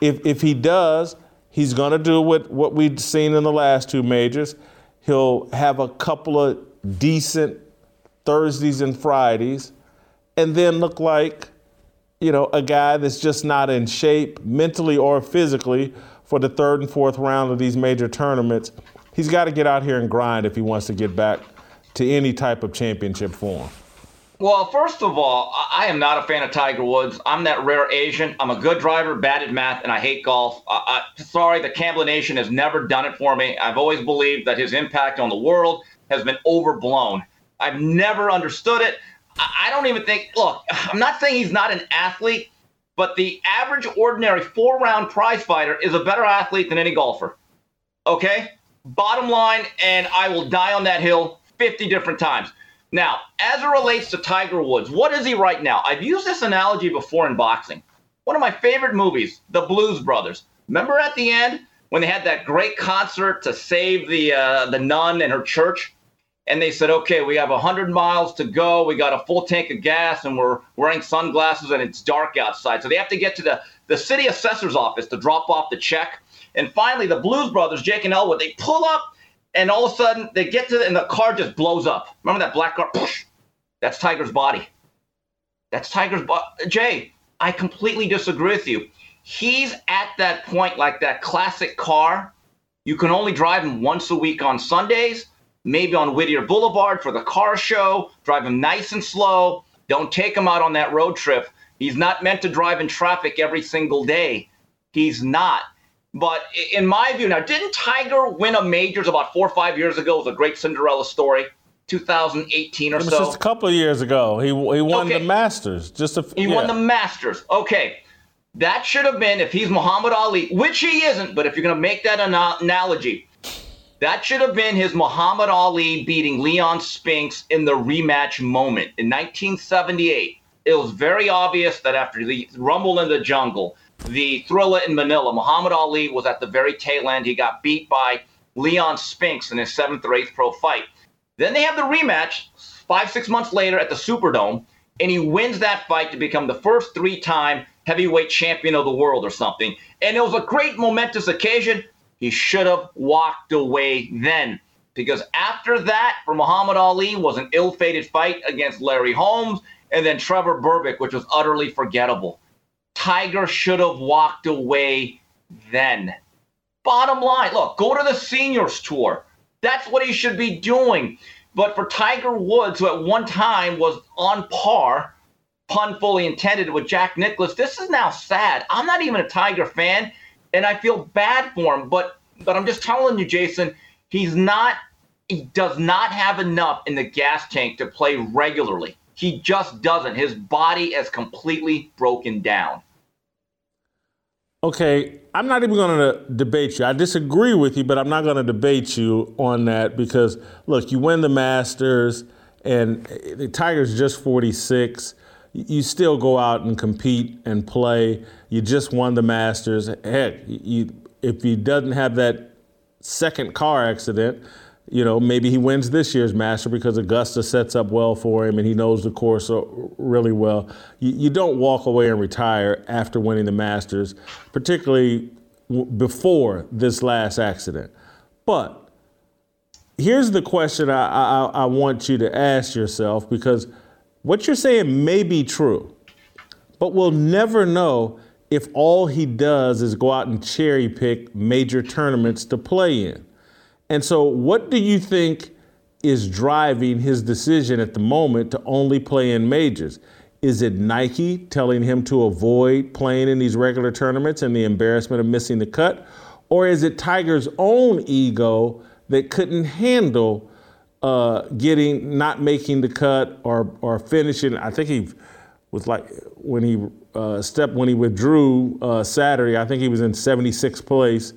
If, if he does, he's going to do what, what we've seen in the last two majors. He'll have a couple of decent Thursdays and Fridays and then look like, you know, a guy that's just not in shape mentally or physically for the third and fourth round of these major tournaments. He's got to get out here and grind if he wants to get back to any type of championship form. Well, first of all, I am not a fan of Tiger Woods. I'm that rare Asian. I'm a good driver, bad at math, and I hate golf. I, I, sorry, the Cablinasian has never done it for me. I've always believed that his impact on the world has been overblown. I've never understood it. I don't even think, look, I'm not saying he's not an athlete, but the average ordinary four round prize fighter is a better athlete than any golfer. Okay? Bottom line, and I will die on that hill 50 different times. Now, as it relates to Tiger Woods, what is he right now? I've used this analogy before in boxing. One of my favorite movies, The Blues Brothers. Remember at the end when they had that great concert to save the uh, the nun and her church? And they said, okay, we have 100 miles to go. We got a full tank of gas, and we're wearing sunglasses, and it's dark outside. So they have to get to the, the city assessor's office to drop off the check. And finally, the Blues Brothers, Jake and Elwood, they pull up, and all of a sudden they get to, the, and the car just blows up. Remember that black car? That's Tiger's body. That's Tiger's body. Jay, I completely disagree with you. He's at that point like that classic car. You can only drive him once a week on Sundays maybe on Whittier Boulevard for the car show, drive him nice and slow. Don't take him out on that road trip. He's not meant to drive in traffic every single day. He's not. But in my view, now, didn't Tiger win a majors about four or five years ago? It was a great Cinderella story. 2018 or it was so. Just a couple of years ago, he he won okay. the Masters. Just a he yeah. won the Masters. Okay, that should have been if he's Muhammad Ali, which he isn't. But if you're going to make that an- analogy, that should have been his Muhammad Ali beating Leon Spinks in the rematch moment in 1978. It was very obvious that after the Rumble in the Jungle, the Thriller in Manila, Muhammad Ali was at the very tail end. He got beat by Leon Spinks in his seventh or eighth pro fight. Then they have the rematch five, six months later at the Superdome, and he wins that fight to become the first three time heavyweight champion of the world or something. And it was a great momentous occasion. He should have walked away then. Because after that, for Muhammad Ali, was an ill fated fight against Larry Holmes and then Trevor Berbick, which was utterly forgettable. Tiger should have walked away then. Bottom line look, go to the seniors tour. That's what he should be doing. But for Tiger Woods, who at one time was on par, pun fully intended, with Jack Nicklaus, this is now sad. I'm not even a Tiger fan and I feel bad for him. But but I'm just telling you, Jason, he's not. He does not have enough in the gas tank to play regularly. He just doesn't. His body is completely broken down. Okay, I'm not even going to debate you. I disagree with you, but I'm not going to debate you on that because look, you win the Masters, and eh, the Tigers just 46 you still go out and compete and play. You just won the Masters. Heck, you, if he doesn't have that second car accident, you know, maybe he wins this year's Master because Augusta sets up well for him and he knows the course uh, really well. You, you don't walk away and retire after winning the Masters, particularly before this last accident. But here's the question I, I, I want you to ask yourself because – what you're saying may be true, but we'll never know if all he does is go out and cherry pick major tournaments to play in. And so, what do you think is driving his decision at the moment to only play in majors? Is it Nike telling him to avoid playing in these regular tournaments and the embarrassment of missing the cut? Or is it Tiger's own ego that couldn't handle uh, getting not making the cut or or finishing. I think he was like when he uh, stepped when he withdrew uh, Saturday. I think he was in 76th place.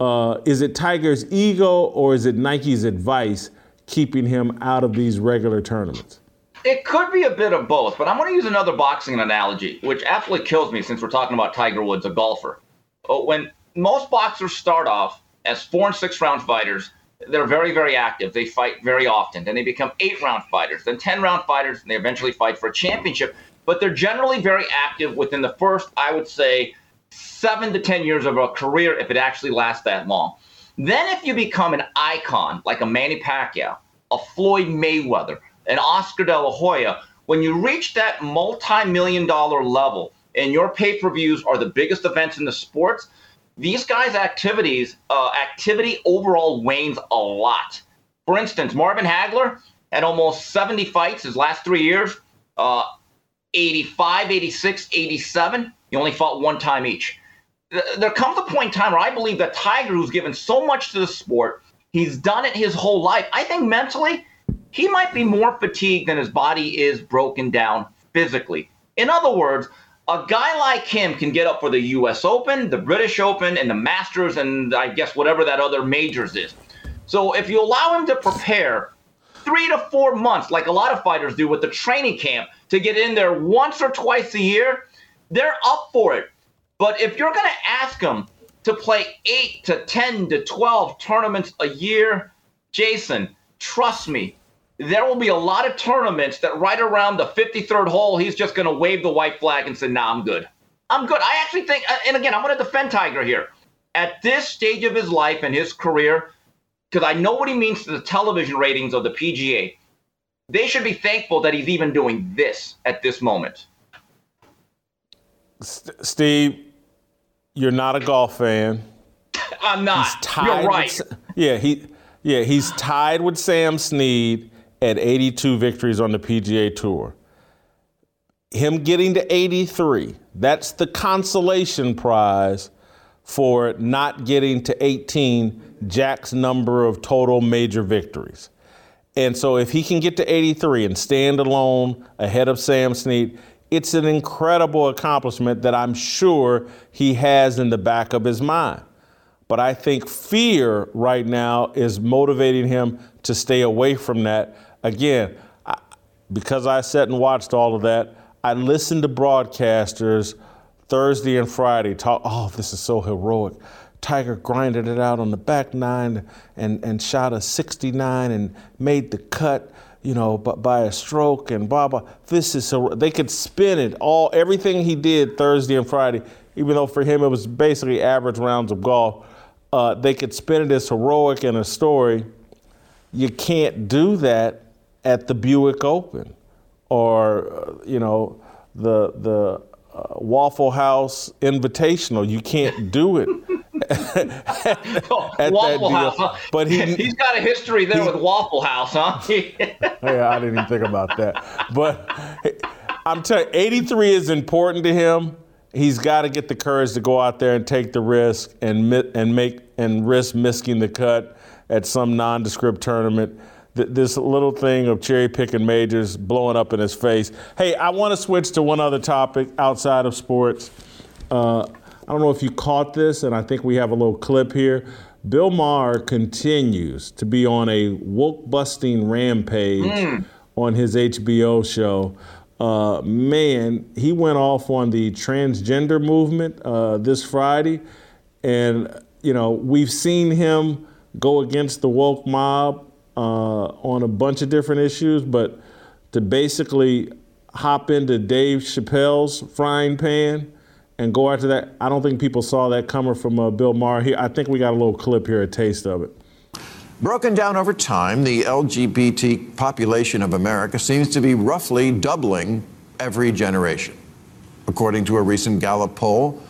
Uh, is it Tiger's ego or is it Nike's advice keeping him out of these regular tournaments? it could be a bit of both, but I'm going to use another boxing analogy, which absolutely kills me since we're talking about Tiger Woods, a golfer. Uh, when most boxers start off as four and six round fighters, they're very, very active. They fight very often. Then they become eight round fighters, then 10 round fighters, and they eventually fight for a championship. But they're generally very active within the first, I would say, seven to 10 years of a career if it actually lasts that long. Then, if you become an icon like a Manny Pacquiao, a Floyd Mayweather, an Oscar De La Hoya, when you reach that multi million dollar level and your pay per views are the biggest events in the sports, these guys' activities, uh, activity overall wanes a lot. For instance, Marvin Hagler had almost 70 fights his last three years, uh, 85, 86, 87. He only fought one time each. There comes a point in time where I believe that Tiger, who's given so much to the sport, he's done it his whole life. I think mentally, he might be more fatigued than his body is broken down physically. In other words, a guy like him can get up for the US Open, the British Open, and the Masters, and I guess whatever that other majors is. So if you allow him to prepare three to four months, like a lot of fighters do with the training camp, to get in there once or twice a year, they're up for it. But if you're going to ask them to play eight to 10 to 12 tournaments a year, Jason, trust me, there will be a lot of tournaments that right around the 53rd hole, he's just going to wave the white flag and say, nah, I'm good. I'm good. I actually think, uh, and again, I'm going to defend Tiger here. At this stage of his life and his career, because I know what he means to the television ratings of the PGA, they should be thankful that he's even doing this at this moment. Steve, you're not a golf fan. I'm not. You're right. With, yeah, he, yeah, he's tied with Sam Snead at 82 victories on the PGA Tour. Him getting to 83, that's the consolation prize for not getting to 18, Jack's number of total major victories. And so if he can get to 83 and stand alone ahead of Sam Snead, it's an incredible accomplishment that I'm sure he has in the back of his mind. But I think fear right now is motivating him to stay away from that again, I, because I sat and watched all of that, I listened to broadcasters Thursday and Friday talk, oh, this is so heroic. Tiger grinded it out on the back nine and, and shot a 69 and made the cut, you know, by, by a stroke and blah, blah. This is so, they could spin it all, everything he did Thursday and Friday, even though for him it was basically average rounds of golf, uh, they could spin it as heroic in a story. You can't do that at the Buick Open or, uh, you know, the, the uh, Waffle House Invitational. You can't do it. At, Waffle House. But he, he's got a history there he, with Waffle House, huh? yeah, I didn't even think about that. But I'm telling you, 83 is important to him. He's got to get the courage to go out there and take the risk and and make and risk missing the cut at some nondescript tournament th- this little thing of cherry picking majors blowing up in his face. Hey, I want to switch to one other topic outside of sports. Uh, I don't know if you caught this, and I think we have a little clip here. Bill Maher continues to be on a woke busting rampage mm. on his HBO show. Uh, man, he went off on the transgender movement uh, this Friday. And, you know, we've seen him go against the woke mob uh, on a bunch of different issues, but to basically hop into Dave Chappelle's frying pan and go after that, I don't think people saw that coming from uh, Bill Maher. Here, I think we got a little clip here, a taste of it. Broken down over time, the LGBT population of America seems to be roughly doubling every generation. According to a recent Gallup poll,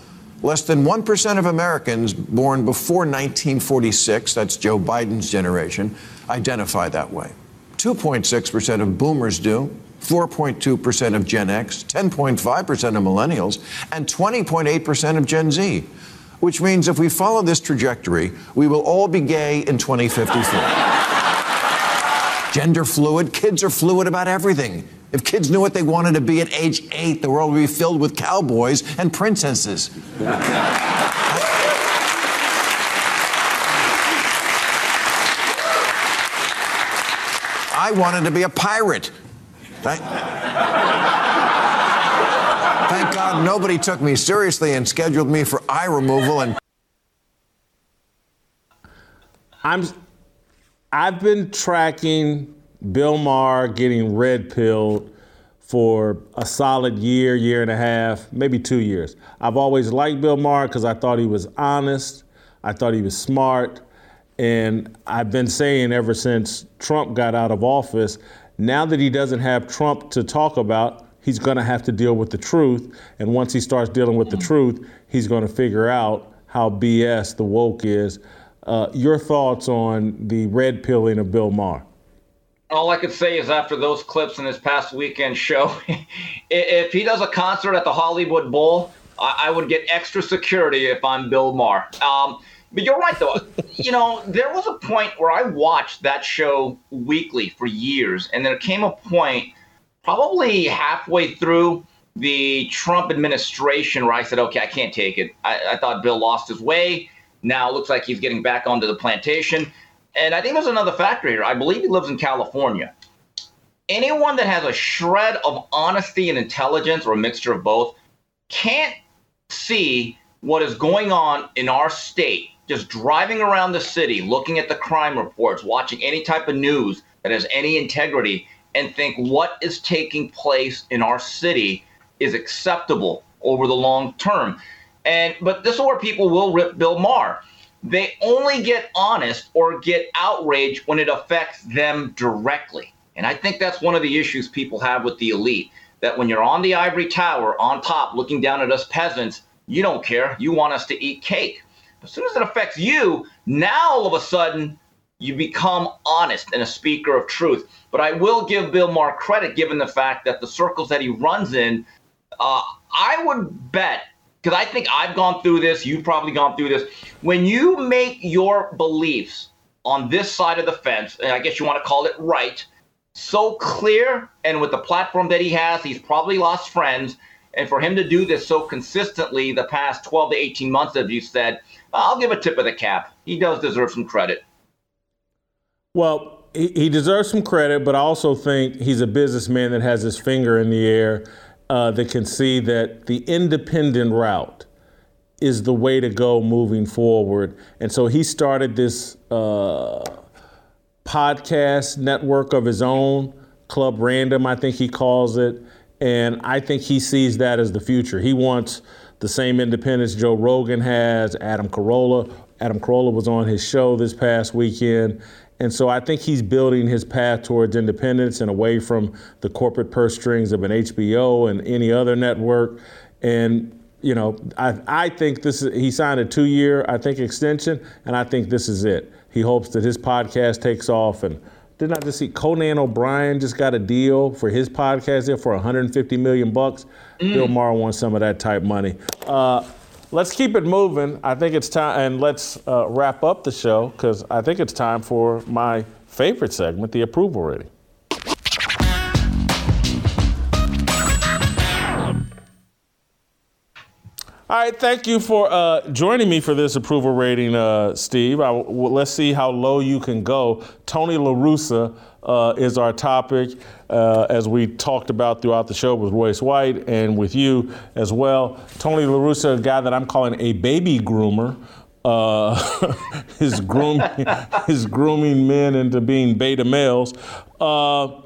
Less than 1% of Americans born before 1946, that's Joe Biden's generation, identify that way. 2.6% of boomers do, 4.2% of Gen X, 10.5% of millennials, and 20.8% of Gen Z. Which means if we follow this trajectory, we will all be gay in 2054. Gender fluid, kids are fluid about everything. If kids knew what they wanted to be at age eight, the world would be filled with cowboys and princesses. I wanted to be a pirate. Thank, Thank God nobody took me seriously and scheduled me for eye removal and. I'm. I've been tracking Bill Maher getting red pilled for a solid year, year and a half, maybe two years. I've always liked Bill Maher because I thought he was honest, I thought he was smart, and I've been saying ever since Trump got out of office, now that he doesn't have Trump to talk about, he's going to have to deal with the truth. And once he starts dealing with the truth, he's going to figure out how BS the woke is. Uh, your thoughts on the red pilling of Bill Maher? All I could say is after those clips in his past weekend show, if he does a concert at the Hollywood Bowl, I, would get extra security if I'm Bill Maher. Um, but you're right, though. you know, there was a point where I watched that show weekly for years, and there came a point, probably halfway through the Trump administration, where I said, okay, I can't take it. I, I thought Bill lost his way. Now it looks like he's getting back onto the plantation. And I think there's another factor here. I believe he lives in California. Anyone that has a shred of honesty and intelligence or a mixture of both can't see what is going on in our state. Just driving around the city, looking at the crime reports, watching any type of news that has any integrity, and think what is taking place in our city is acceptable over the long term. And but this is where people will rip Bill Maher. They only get honest or get outraged when it affects them directly. And I think that's one of the issues people have with the elite. That when you're on the ivory tower on top looking down at us peasants, you don't care. You want us to eat cake. As soon as it affects you, now all of a sudden you become honest and a speaker of truth. But I will give Bill Maher credit given the fact that the circles that he runs in, uh, I would bet because I think I've gone through this, you've probably gone through this. When you make your beliefs on this side of the fence, and I guess you want to call it right, so clear, and with the platform that he has, he's probably lost friends. And for him to do this so consistently the past 12 to 18 months, as you said, I'll give a tip of the cap. He does deserve some credit. Well, he deserves some credit, but I also think he's a businessman that has his finger in the air uh, that can see that the independent route is the way to go moving forward. And so he started this uh, podcast network of his own, Club Random, I think he calls it. And I think he sees that as the future. He wants the same independence Joe Rogan has, Adam Carolla. Adam Carolla was on his show this past weekend. And so I think he's building his path towards independence and away from the corporate purse strings of an HBO and any other network. And you know, I, I think this is he signed a two-year, I think, extension, and I think this is it. He hopes that his podcast takes off. And did not just see Conan O'Brien just got a deal for his podcast there for 150 million bucks. Mm. Bill Maher wants some of that type money. Uh, let's keep it moving. I think it's time, and let's uh, wrap up the show because I think it's time for my favorite segment, the approval rating. All right, thank you for uh, joining me for this approval rating, uh, Steve. I, well, let's see how low you can go. Tony La Russa uh, is our topic, uh, as we talked about throughout the show with Royce White and with you as well. Tony La Russa, a guy that I'm calling a baby groomer. Uh, his grooming, his grooming men into being beta males. Uh,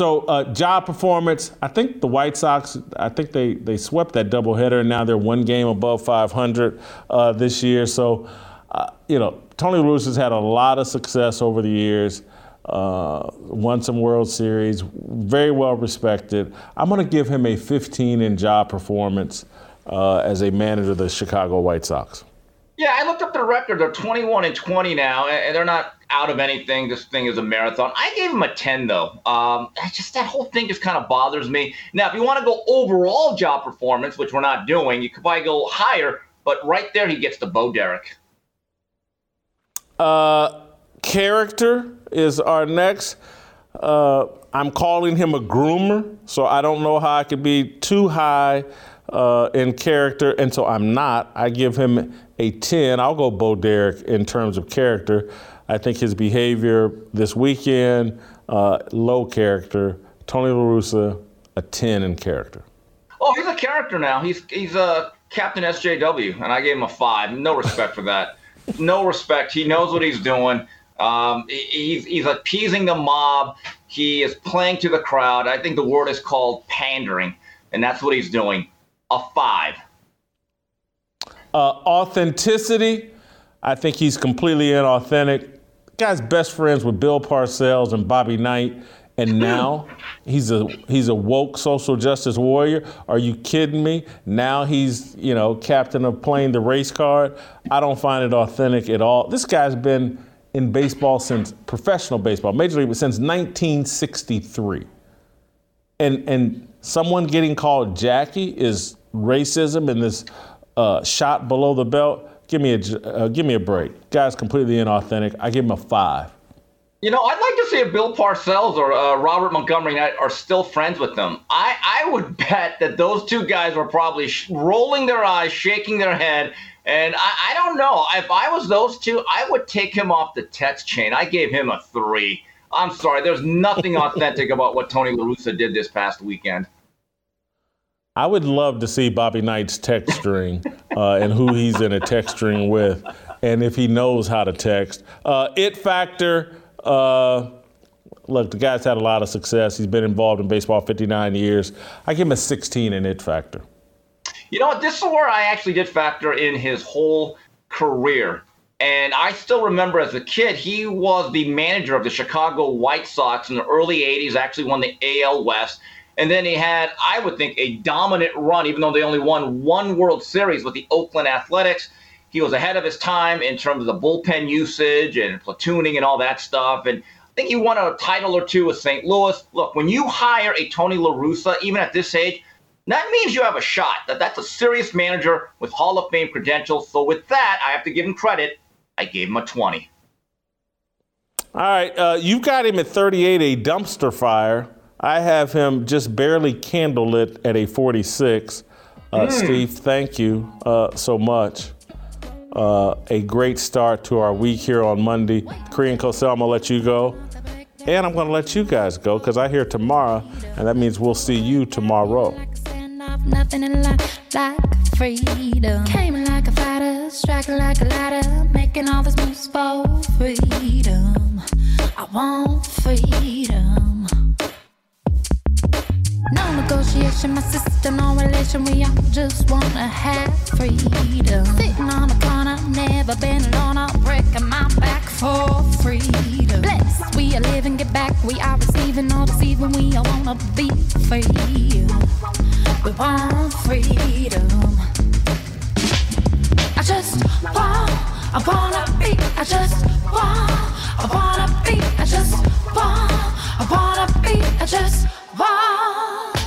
so uh, job performance, I think the White Sox, I think they, they swept that doubleheader, and now they're one game above 500 uh, this year. So, uh, you know, Tony Bruce has had a lot of success over the years uh, won some World Series, very well respected. I'm going to give him a 15 in job performance uh, as a manager of the Chicago White Sox. Yeah, I looked up their record. They're 21 and 20 now, and they're not out of anything. This thing is a marathon. I gave him a 10 though. Um, just that whole thing just kind of bothers me. Now, if you want to go overall job performance, which we're not doing, you could probably go higher. But right there, he gets the Bo Derek. Uh, character is our next. Uh, I'm calling him a groomer, so I don't know how I could be too high uh, in character, and so I'm not. I give him a 10. I'll go Bo Derek in terms of character. I think his behavior this weekend, uh, low character, Tony La Russa a 10 in character? Oh, he's a character now. He's he's a Captain SJW, and I gave him a five. No respect for that. No respect. He knows what he's doing. Um, he's he's appeasing the mob. He is playing to the crowd. I think the word is called pandering, and that's what he's doing. A five. Uh, authenticity. I think he's completely inauthentic. Guy's best friends with Bill Parcells and Bobby Knight and now he's a he's a woke social justice warrior. Are you kidding me? Now he's you know captain of playing the race card. I don't find it authentic at all. This guy's been in baseball since professional baseball, major league since 1963, and and someone getting called Jackie is racism and this uh, shot below the belt. Give me a uh, give me a break. Guy's completely inauthentic. I give him a five. You know, I'd like to see if Bill Parcells or uh, Robert Montgomery are still friends with them. I, I would bet that those two guys were probably sh- rolling their eyes, shaking their head. And I, I don't know. If I was those two, I would take him off the text chain. I gave him a three. I'm sorry. There's nothing authentic about what Tony La Russa did this past weekend. I would love to see Bobby Knight's text string uh, and who he's in a text string with, and if he knows how to text. Uh, it factor. Uh, look, the guy's had a lot of success. He's been involved in baseball 59 years. I give him a 16 in it factor. You know what? This is where I actually did factor in his whole career. And I still remember as a kid, he was the manager of the Chicago White Sox in the early 80s, actually won the AL West. And then he had, I would think, a dominant run, even though they only won one World Series with the Oakland Athletics he was ahead of his time in terms of the bullpen usage and platooning and all that stuff. And I think he won a title or two with St. Louis. Look, when you hire a Tony La Russa, even at this age, that means you have a shot. That that's a serious manager with Hall of Fame credentials. So with that, I have to give him credit. I gave him a 20. All right, uh, you've got him at 38, a dumpster fire. I have him just barely candlelit at a 46. Uh, mm. Steve, thank you uh, so much uh, a great start to our week here on Monday. Korean Cosell, I'm going to let you go. And I'm going to let you guys go because I hear tomorrow, and that means we'll see you tomorrow. Nothing in life like freedom. Came like a fighter, striking like a ladder, making all this moves for freedom. I want freedom. No negotiation, my sister, no relation. We all just wanna have freedom. Sitting on a corner, never been alone. I'll break my back for freedom. Blessed, we are living, get back. We are receiving, all deceiving. We all wanna be free. We want freedom. I just want, I wanna be. I just want, I wanna be. I just want, I wanna be. I just Bye.